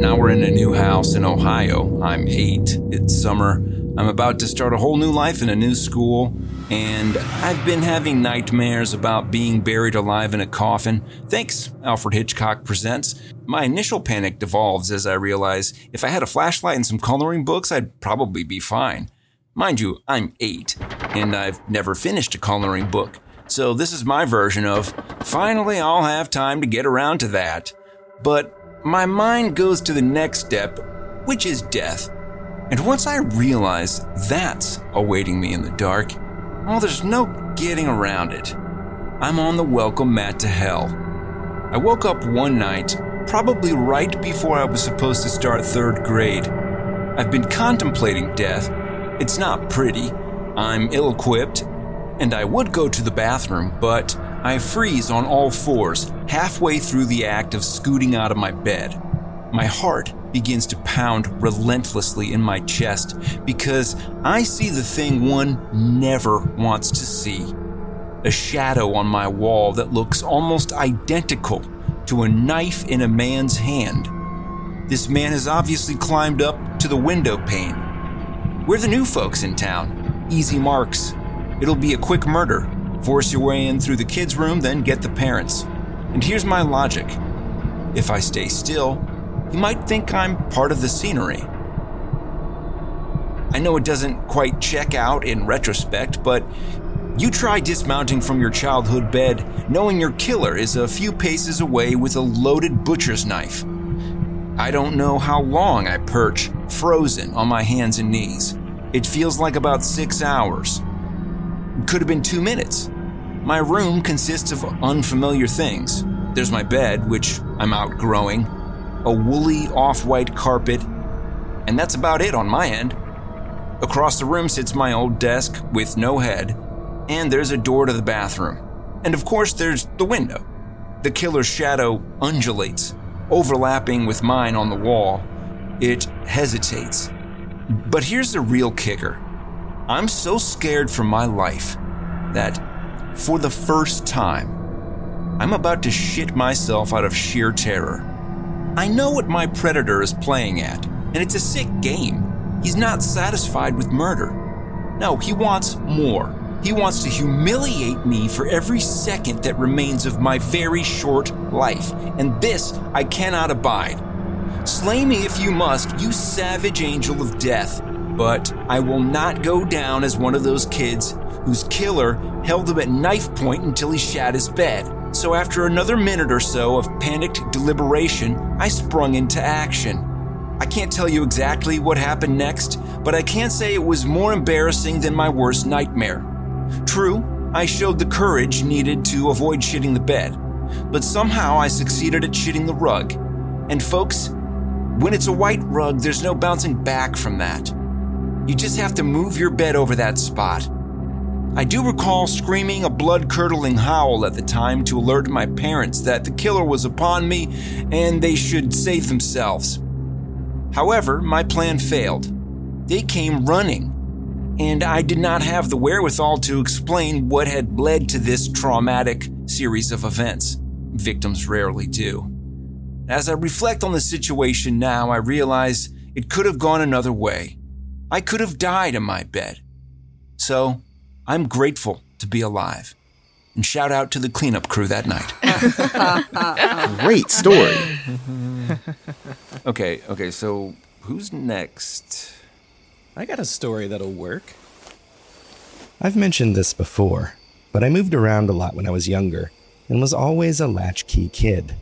Now we're in a new house in Ohio. I'm eight. It's summer. I'm about to start a whole new life in a new school, and I've been having nightmares about being buried alive in a coffin. Thanks, Alfred Hitchcock Presents. My initial panic devolves as I realize if I had a flashlight and some coloring books, I'd probably be fine. Mind you, I'm eight, and I've never finished a coloring book. So this is my version of finally I'll have time to get around to that. But my mind goes to the next step, which is death. And once I realize that's awaiting me in the dark, well, there's no getting around it. I'm on the welcome mat to hell. I woke up one night, probably right before I was supposed to start third grade. I've been contemplating death. It's not pretty. I'm ill equipped, and I would go to the bathroom, but I freeze on all fours halfway through the act of scooting out of my bed. My heart begins to pound relentlessly in my chest because I see the thing one never wants to see a shadow on my wall that looks almost identical to a knife in a man's hand. This man has obviously climbed up to the window pane. We're the new folks in town. Easy marks. It'll be a quick murder. Force your way in through the kids' room, then get the parents. And here's my logic if I stay still, you might think I'm part of the scenery. I know it doesn't quite check out in retrospect, but you try dismounting from your childhood bed knowing your killer is a few paces away with a loaded butcher's knife. I don't know how long I perch, frozen on my hands and knees. It feels like about six hours. Could have been two minutes. My room consists of unfamiliar things. There's my bed, which I'm outgrowing, a woolly off white carpet, and that's about it on my end. Across the room sits my old desk with no head, and there's a door to the bathroom. And of course, there's the window. The killer's shadow undulates, overlapping with mine on the wall. it hesitates. But here's the real kicker I'm so scared for my life that, for the first time, I'm about to shit myself out of sheer terror. I know what my predator is playing at, and it's a sick game. He's not satisfied with murder. No, he wants more. He wants to humiliate me for every second that remains of my very short life, and this I cannot abide. Slay me if you must, you savage angel of death, but I will not go down as one of those kids whose killer held him at knife point until he shat his bed. So, after another minute or so of panicked deliberation, I sprung into action. I can't tell you exactly what happened next, but I can't say it was more embarrassing than my worst nightmare. True, I showed the courage needed to avoid shitting the bed, but somehow I succeeded at shitting the rug. And folks, when it's a white rug, there's no bouncing back from that. You just have to move your bed over that spot. I do recall screaming a blood curdling howl at the time to alert my parents that the killer was upon me and they should save themselves. However, my plan failed. They came running, and I did not have the wherewithal to explain what had led to this traumatic series of events. Victims rarely do. As I reflect on the situation now, I realize it could have gone another way. I could have died in my bed. So, I'm grateful to be alive. And shout out to the cleanup crew that night. *laughs* Great story. okay, okay, so who's next? I got a story that'll work. I've mentioned this before, but I moved around a lot when I was younger and was always a latchkey kid.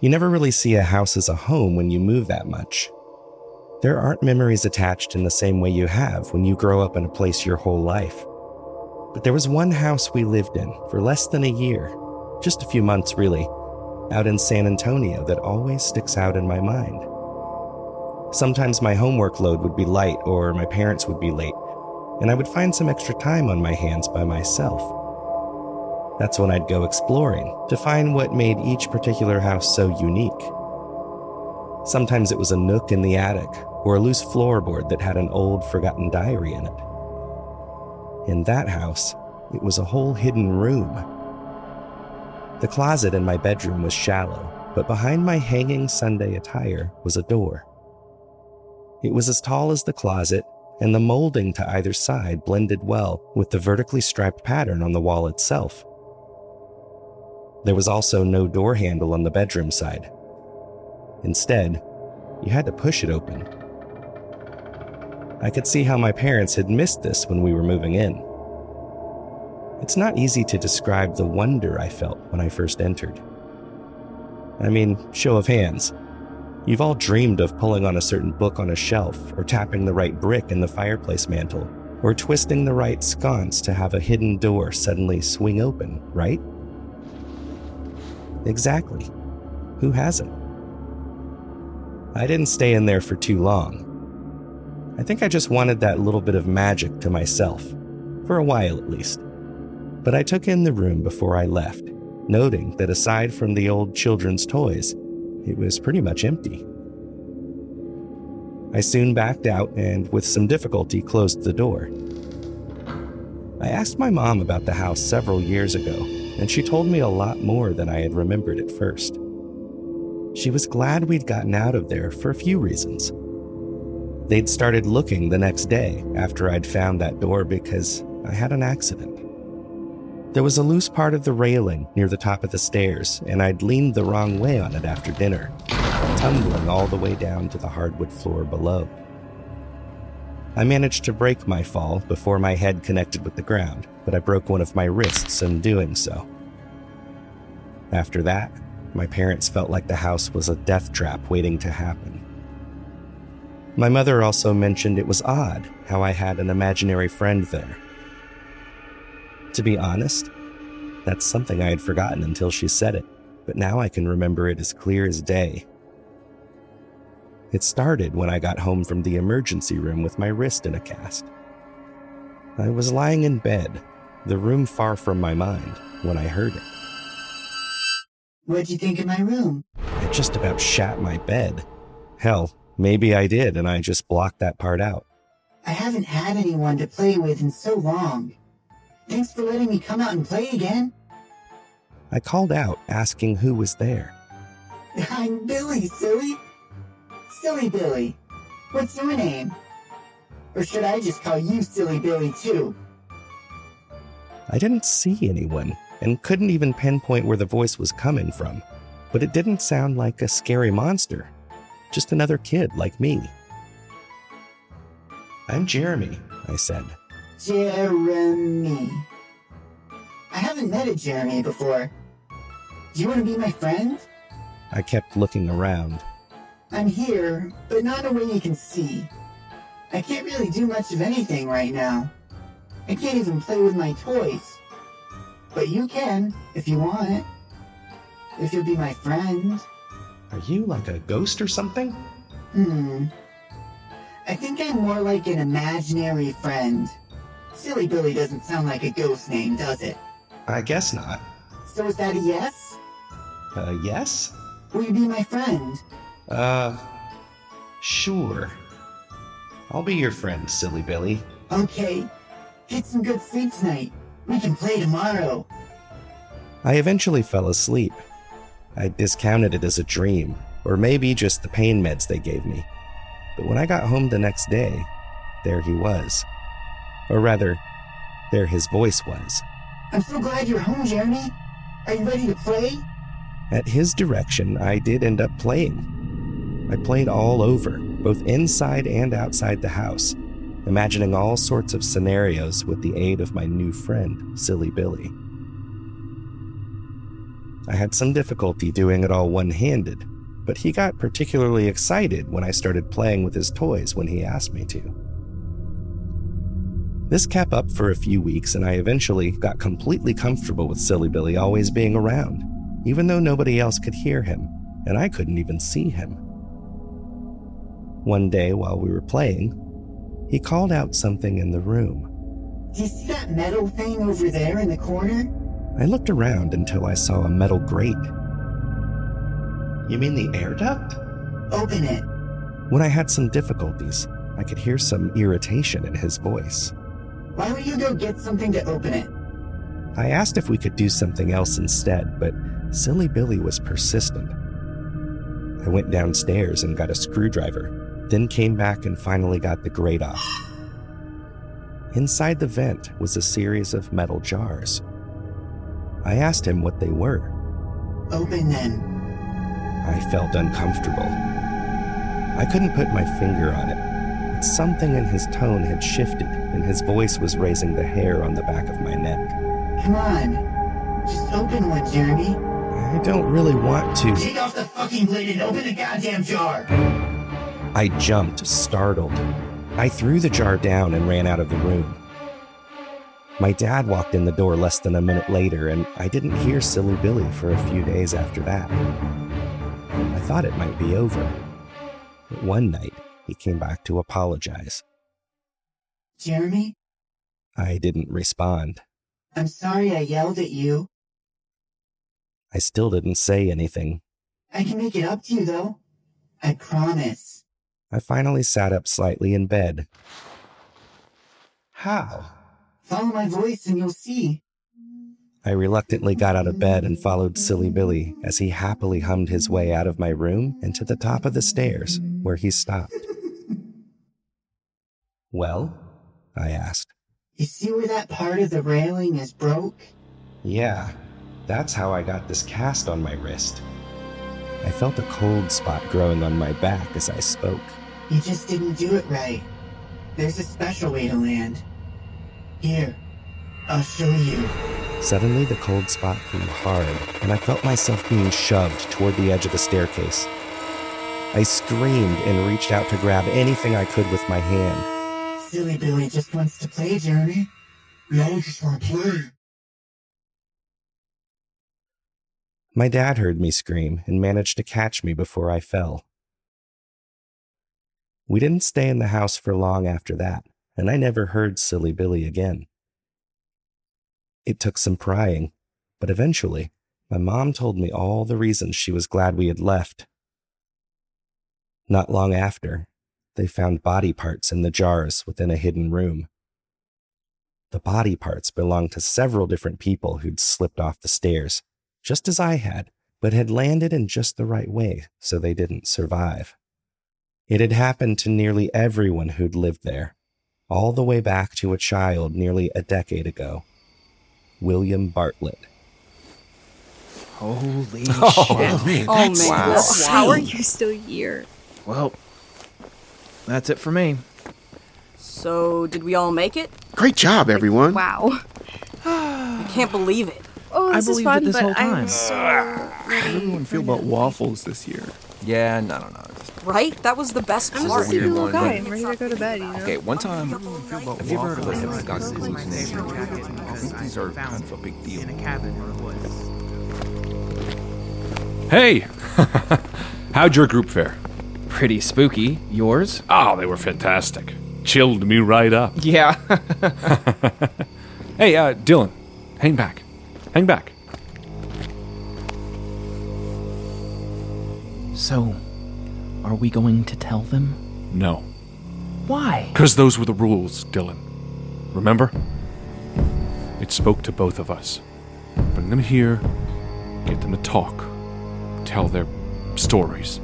You never really see a house as a home when you move that much. There aren't memories attached in the same way you have when you grow up in a place your whole life. But there was one house we lived in for less than a year, just a few months really, out in San Antonio that always sticks out in my mind. Sometimes my homework load would be light or my parents would be late, and I would find some extra time on my hands by myself. That's when I'd go exploring to find what made each particular house so unique. Sometimes it was a nook in the attic or a loose floorboard that had an old, forgotten diary in it. In that house, it was a whole hidden room. The closet in my bedroom was shallow, but behind my hanging Sunday attire was a door. It was as tall as the closet, and the molding to either side blended well with the vertically striped pattern on the wall itself. There was also no door handle on the bedroom side. Instead, you had to push it open. I could see how my parents had missed this when we were moving in. It's not easy to describe the wonder I felt when I first entered. I mean, show of hands. You've all dreamed of pulling on a certain book on a shelf, or tapping the right brick in the fireplace mantle, or twisting the right sconce to have a hidden door suddenly swing open, right? Exactly. Who hasn't? I didn't stay in there for too long. I think I just wanted that little bit of magic to myself, for a while at least. But I took in the room before I left, noting that aside from the old children's toys, it was pretty much empty. I soon backed out and, with some difficulty, closed the door. I asked my mom about the house several years ago, and she told me a lot more than I had remembered at first. She was glad we'd gotten out of there for a few reasons. They'd started looking the next day after I'd found that door because I had an accident. There was a loose part of the railing near the top of the stairs, and I'd leaned the wrong way on it after dinner, tumbling all the way down to the hardwood floor below. I managed to break my fall before my head connected with the ground, but I broke one of my wrists in doing so. After that, my parents felt like the house was a death trap waiting to happen. My mother also mentioned it was odd how I had an imaginary friend there. To be honest, that's something I had forgotten until she said it, but now I can remember it as clear as day. It started when I got home from the emergency room with my wrist in a cast. I was lying in bed, the room far from my mind, when I heard it. What'd you think of my room? It just about shat my bed. Hell, maybe I did, and I just blocked that part out. I haven't had anyone to play with in so long. Thanks for letting me come out and play again. I called out, asking who was there. *laughs* I'm Billy, silly. Silly Billy. What's your name? Or should I just call you Silly Billy too? I didn't see anyone and couldn't even pinpoint where the voice was coming from, but it didn't sound like a scary monster, just another kid like me. I'm Jeremy, I said. Jeremy. I haven't met a Jeremy before. Do you want to be my friend? I kept looking around. I'm here, but not in a way you can see. I can't really do much of anything right now. I can't even play with my toys. But you can, if you want. If you'll be my friend. Are you like a ghost or something? Hmm. I think I'm more like an imaginary friend. Silly Billy doesn't sound like a ghost name, does it? I guess not. So is that a yes? Uh, yes? Will you be my friend? Uh, sure. I'll be your friend, Silly Billy. Okay. Get some good sleep tonight. We can play tomorrow. I eventually fell asleep. I discounted it as a dream, or maybe just the pain meds they gave me. But when I got home the next day, there he was. Or rather, there his voice was. I'm so glad you're home, Jeremy. Are you ready to play? At his direction, I did end up playing. I played all over, both inside and outside the house, imagining all sorts of scenarios with the aid of my new friend, Silly Billy. I had some difficulty doing it all one handed, but he got particularly excited when I started playing with his toys when he asked me to. This kept up for a few weeks, and I eventually got completely comfortable with Silly Billy always being around, even though nobody else could hear him, and I couldn't even see him. One day while we were playing, he called out something in the room. Do you see that metal thing over there in the corner? I looked around until I saw a metal grate. You mean the air duct? Open it. When I had some difficulties, I could hear some irritation in his voice. Why don't you go get something to open it? I asked if we could do something else instead, but Silly Billy was persistent. I went downstairs and got a screwdriver, then came back and finally got the grate off. *gasps* Inside the vent was a series of metal jars. I asked him what they were. Open them. I felt uncomfortable. I couldn't put my finger on it, but something in his tone had shifted, and his voice was raising the hair on the back of my neck. Come on. Just open one, Jeremy. I don't really want to. Take off the fucking lid and open the goddamn jar. I jumped, startled. I threw the jar down and ran out of the room. My dad walked in the door less than a minute later, and I didn't hear Silly Billy for a few days after that. I thought it might be over. But one night, he came back to apologize. Jeremy, I didn't respond. I'm sorry I yelled at you. I still didn't say anything. I can make it up to you, though. I promise. I finally sat up slightly in bed. How? Follow my voice and you'll see. I reluctantly got out of bed and followed Silly mm. Billy as he happily hummed his way out of my room and to the top of the stairs, where he stopped. *laughs* Well? I asked. You see where that part of the railing is broke? Yeah, that's how I got this cast on my wrist. I felt a cold spot growing on my back as I spoke. You just didn't do it right. There's a special way to land. Here, I'll show you. Suddenly, the cold spot grew hard, and I felt myself being shoved toward the edge of the staircase. I screamed and reached out to grab anything I could with my hand. Silly Billy just wants to play, Jeremy. We all just want to play. My dad heard me scream and managed to catch me before I fell. We didn't stay in the house for long after that, and I never heard Silly Billy again. It took some prying, but eventually, my mom told me all the reasons she was glad we had left. Not long after, they found body parts in the jars within a hidden room. The body parts belonged to several different people who'd slipped off the stairs, just as I had, but had landed in just the right way so they didn't survive. It had happened to nearly everyone who'd lived there, all the way back to a child nearly a decade ago William Bartlett. Holy *laughs* Oh, shit. man, Oh, that's man, that's How are you still here? Well, that's it for me. So, did we all make it? Great job, everyone. Wow. *sighs* I can't believe it. Oh, I this is believed it fun, this but whole time. I'm so How does ready. everyone feel about waffles this year? Yeah, no, no, no. Right? That was the best I'm just a part. sleepy little one, guy. I'm ready to go to bed, you know? Okay, one time. How does everyone feel about Have you ever heard of waffles? like a Got Wisconsin gluten gluten in free. I think these are kind of a big deal. Hey! *laughs* How'd your group fare? Pretty spooky. Yours? Oh, they were fantastic. Chilled me right up. Yeah. *laughs* *laughs* Hey, uh, Dylan, hang back. Hang back. So, are we going to tell them? No. Why? Because those were the rules, Dylan. Remember? It spoke to both of us. Bring them here, get them to talk, tell their stories.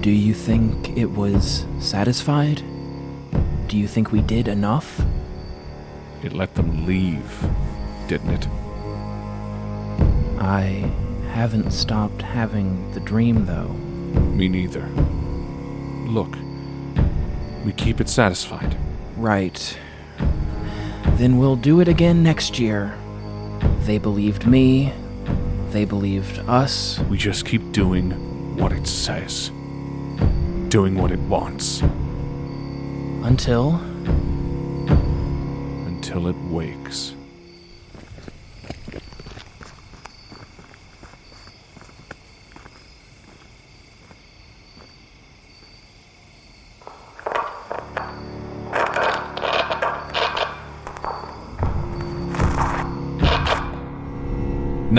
Do you think it was satisfied? Do you think we did enough? It let them leave, didn't it? I haven't stopped having the dream, though. Me neither. Look, we keep it satisfied. Right. Then we'll do it again next year. They believed me. They believed us. We just keep doing what it says, doing what it wants, Until. until it wakes.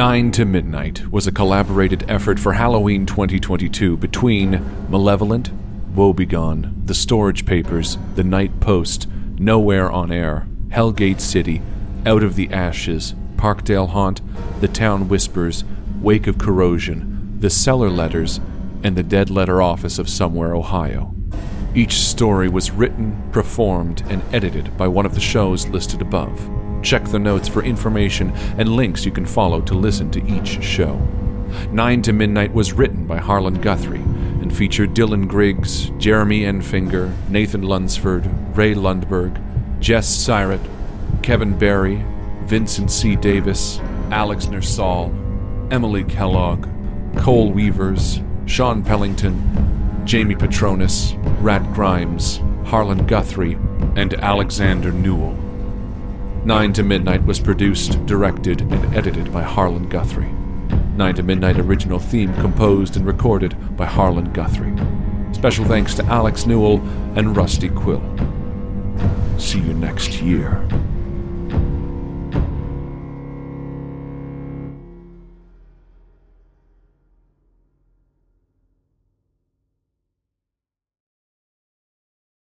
Nine to Midnight was a collaborated effort for Halloween 2022 between Malevolent, Woebegone, The Storage Papers, The Night Post, Nowhere on Air, Hellgate City, Out of the Ashes, Parkdale Haunt, The Town Whispers, Wake of Corrosion, The Cellar Letters, and the Dead Letter Office of Somewhere, Ohio. Each story was written, performed, and edited by one of the shows listed above. Check the notes for information and links you can follow to listen to each show. Nine to Midnight was written by Harlan Guthrie and featured Dylan Griggs, Jeremy Enfinger, Nathan Lunsford, Rae Lundberg, Jess Syratt, Kevin Berrey, Vincent C. Davis, Alex Nursall, Emily Kellogg, Cole Weavers, Shaun Pellington, Jamie Petronis, Rat Grimes, Harlan Guthrie, and Alexander Newell. Nine to Midnight was produced, directed, and edited by Harlan Guthrie. Nine to Midnight original theme composed and recorded by Harlan Guthrie. Special thanks to Alex Newell and Rusty Quill. See you next year.